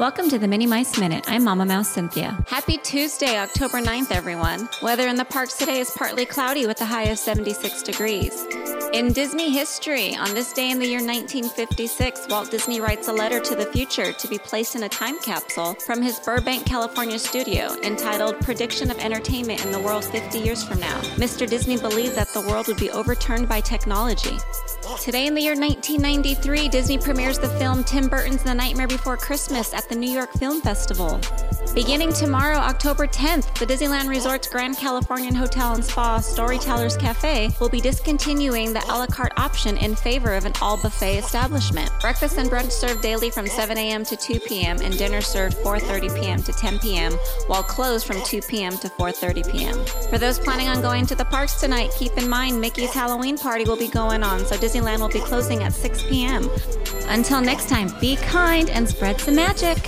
Welcome to the Minnie Mice Minute. I'm Mama Mouse Cynthia. Happy Tuesday, October 9th, everyone. Weather in the parks today is partly cloudy with a high of 76 degrees. In Disney history, on this day in the year 1956, Walt Disney writes a letter to the future to be placed in a time capsule from his Burbank, California studio entitled Prediction of Entertainment in the World 50 Years from Now. Mr. Disney believed that the world would be overturned by technology. Today in the year 1993, Disney premieres the film Tim Burton's The Nightmare Before Christmas at the New York Film Festival. Beginning tomorrow, October 10th, the Disneyland Resort's Grand Californian Hotel and Spa Storytellers Cafe will be discontinuing the a la carte option in favor of an all buffet establishment. Breakfast and brunch served daily from 7 a.m. to 2 p.m. and dinner served 4:30 p.m. to 10 p.m. while closed from 2 p.m. to 4:30 p.m. For those planning on going to the parks tonight, keep in mind Mickey's Halloween party will be going on, so Disneyland will be closing at 6 p.m. Until next time, be kind and spread some magic.